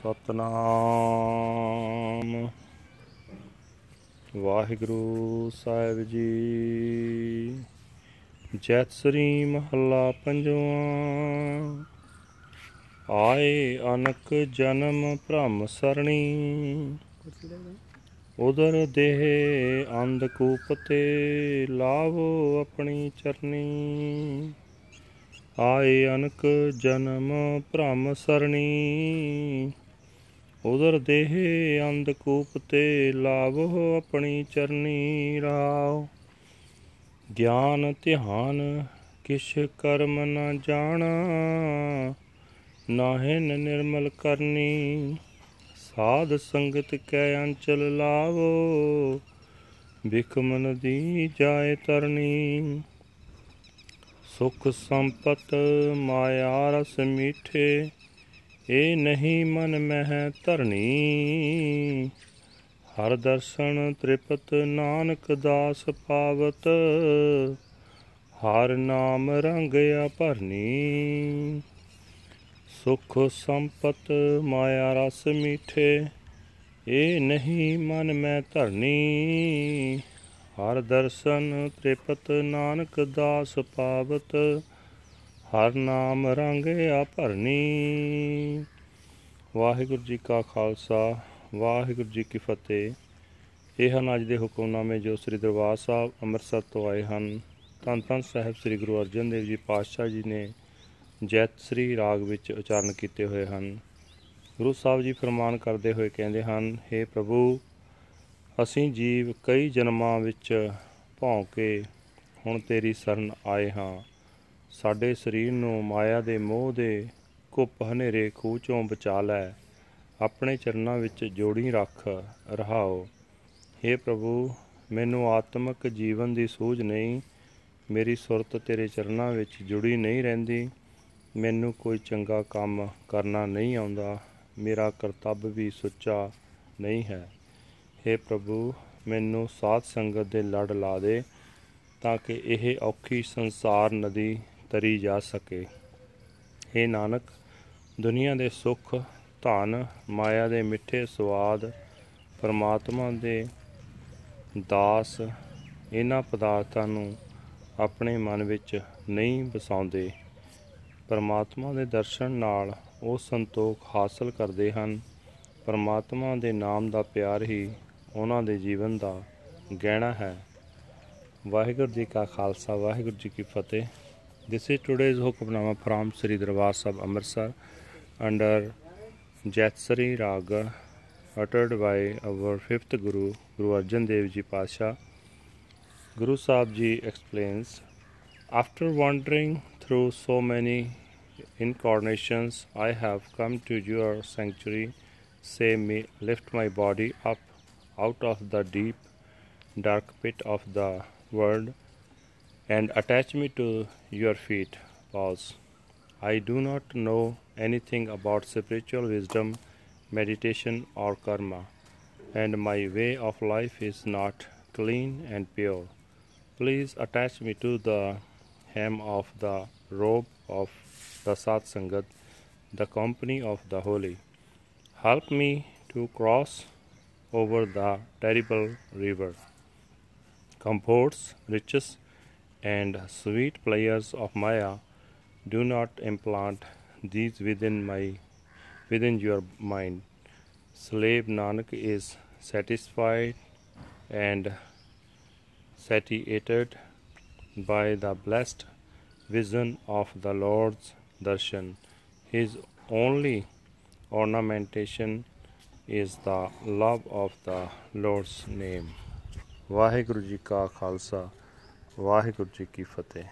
ਸਤਨਾਮ। ਵਾਹਿਗੁਰੂ ਸਾਹਿਬ ਜੀ। ਜੈਤ ਸ੍ਰੀ ਮਹੱਲਾ ਪੰਜਵਾਂ। ਆਏ ਅਨਕ ਜਨਮ ਭ੍ਰਮ ਸਰਣੀ। ਉਦਰ ਦੇਹ ਅੰਧਕੂਪ ਤੇ ਲਾਵੋ ਆਪਣੀ ਚਰਨੀ ਆਏ ਅਨਕ ਜਨਮ ਭ੍ਰਮ ਸਰਣੀ। ਉਦਰ ਦੇਹ ਅੰਧਕੂਪ ਤੇ ਲਾਵੋ ਆਪਣੀ ਚਰਨੀ ਰਾਵ ਗਿਆਨ ਧਿਆਨ ਕਿਛ ਕਰਮ ਨ ਜਾਣਾ ਨਾਹਿਨ ਨਿਰਮਲ ਕਰਨੀ। ਸਾਧ ਸੰਗਤ ਕੈ ਅੰਚਲ ਲਾਵੋ ਬਿਖ ਮਨ ਦੀ ਜਾਏ ਤਰਨੀ। ਸੁਖ ਸੰਪਤ ਮਾਇਆ ਰਸ ਮੀਠੇ ਇਹ ਨਹੀਂ ਮਨ ਮਹਿ ਧਰਨੀ। ਹਰ ਦਰਸ਼ਨ ਤ੍ਰਿਪਤ ਨਾਨਕ ਦਾਸ ਪਾਵਤ। ਹਰ ਨਾਮ ਰੰਗਿਆ ਭਰਨੀ ਸੁਖ ਸੰਪਤ ਮਾਇਆ ਰਸ ਮੀਠੇ। ਇਹ ਨਹੀਂ ਮਨ ਮੈਂ ਧਰਨੀ। ਹਰ ਦਰਸ਼ਨ ਤ੍ਰਿਪਤ ਨਾਨਕ ਦਾਸ ਪਾਵਤ। ਹਰ ਨਾਮ ਰੰਗ ਆ ਭਰਨੀ। ਵਾਹਿਗੁਰੂ ਜੀ ਕਾ ਖਾਲਸਾ, ਵਾਹਿਗੁਰੂ ਜੀ ਕੀ ਫਤਿਹ। ਇਹ ਹਨ ਅੱਜ ਦੇ ਹੁਕਮਨਾਮੇ ਜੋ ਸ੍ਰੀ ਦਰਬਾਰ ਸਾਹਿਬ ਅੰਮ੍ਰਿਤਸਰ ਤੋਂ ਆਏ ਹਨ। ਧੰਨ ਧੰਨ ਸਾਹਿਬ ਸ੍ਰੀ ਗੁਰੂ ਅਰਜਨ ਦੇਵ ਜੀ ਪਾਤਸ਼ਾਹ ਜੀ ਨੇ ਜੈਤ ਸ੍ਰੀ ਰਾਗ ਵਿੱਚ ਉਚਾਰਨ ਕੀਤੇ ਹੋਏ ਹਨ। ਗੁਰੂ ਸਾਹਿਬ ਜੀ ਫਰਮਾਨ ਕਰਦੇ ਹੋਏ ਕਹਿੰਦੇ ਹਨ हे ਪ੍ਰਭੂ, ਅਸੀਂ ਜੀਵ ਕਈ ਜਨਮਾਂ ਵਿੱਚ ਭੌਂ ਕੇ ਹੁਣ ਤੇਰੀ ਸ਼ਰਨ ਆਏ ਹਾਂ। ਸਾਡੇ ਸਰੀਰ ਨੂੰ ਮਾਇਆ ਦੇ ਮੋਹ ਦੇ ਕੁੱਪ ਹਨੇਰੇ ਖੂਹ ਚੋਂ ਬਚਾ ਲੈ। ਆਪਣੇ ਚਰਨਾਂ ਵਿੱਚ ਜੋੜੀ ਰੱਖ, ਰਹਾਓ। हे ਪ੍ਰਭੂ, ਮੈਨੂੰ ਆਤਮਿਕ ਜੀਵਨ ਦੀ ਸੂਝ ਨਹੀਂ। ਮੇਰੀ ਸੁਰਤ ਤੇਰੇ ਚਰਨਾਂ ਵਿੱਚ ਜੁੜੀ ਨਹੀਂ ਰਹਿੰਦੀ। ਮੈਨੂੰ ਕੋਈ ਚੰਗਾ ਕੰਮ ਕਰਨਾ ਨਹੀਂ ਆਉਂਦਾ। ਮੇਰਾ ਕਰਤੱਵ ਵੀ ਸੁੱਚਾ ਨਹੀਂ ਹੈ। हे ਪ੍ਰਭੂ, ਮੈਨੂੰ ਸਾਧ ਸੰਗਤ ਦੇ ਲੜ ਲਾ ਦੇ ਤਾਂ ਕਿ ਇਹ ਔਖੀ ਸੰਸਾਰ ਨਦੀ ਤਰੀ ਜਾ ਸਕੇ। हे ਨਾਨਕ, ਦੁਨੀਆ ਦੇ ਸੁੱਖ, ਧਨ, ਮਾਇਆ ਦੇ ਮਿੱਠੇ ਸਵਾਦ, ਪਰਮਾਤਮਾ ਦੇ ਦਾਸ ਇਹਨਾਂ ਪਦਾਰਥਾਂ ਨੂੰ ਆਪਣੇ ਮਨ ਵਿੱਚ ਨਹੀਂ ਵਸਾਉਂਦੇ। ਪਰਮਾਤਮਾ ਦੇ ਦਰਸ਼ਨ ਨਾਲ ਉਹ ਸੰਤੋਖ ਹਾਸਲ ਕਰਦੇ ਹਨ। ਪਰਮਾਤਮਾ ਦੇ ਨਾਮ ਦਾ ਪਿਆਰ ਹੀ ਉਹਨਾਂ ਦੇ ਜੀਵਨ ਦਾ ਗਹਿਣਾ ਹੈ। ਵਾਹਿਗੁਰੂ ਜੀ ਕਾ ਖਾਲਸਾ, ਵਾਹਿਗੁਰੂ ਜੀ ਕੀ ਫਤਿਹ। This is today's Hukamnama from Sri Darbar Sahib Amritsar under Jatsari Raga uttered by our fifth Guru, Guru Arjan Dev Ji Pasha. Guru Sahib Ji explains After wandering through so many incarnations, I have come to your sanctuary. Save me, lift my body up out of the deep, dark pit of the world and attach me to your feet. Pause. I do not know anything about spiritual wisdom, meditation, or karma, and my way of life is not clean and pure. Please attach me to the hem of the robe of the Sat Sangat, the company of the holy. Help me to cross over the terrible river. Comforts, riches, and sweet pleasures of Maya do not implant these within my within your mind. Slave Nanak is satisfied and satiated by the blessed vision of the Lord's darshan. His only ornamentation is the love of the Lord's name. Waheguru ji ਕਾ ਖਾਲਸਾ ਵਾਹਿਗੁਰੂ ਜੀ ਕੀ ਫਤਿਹ।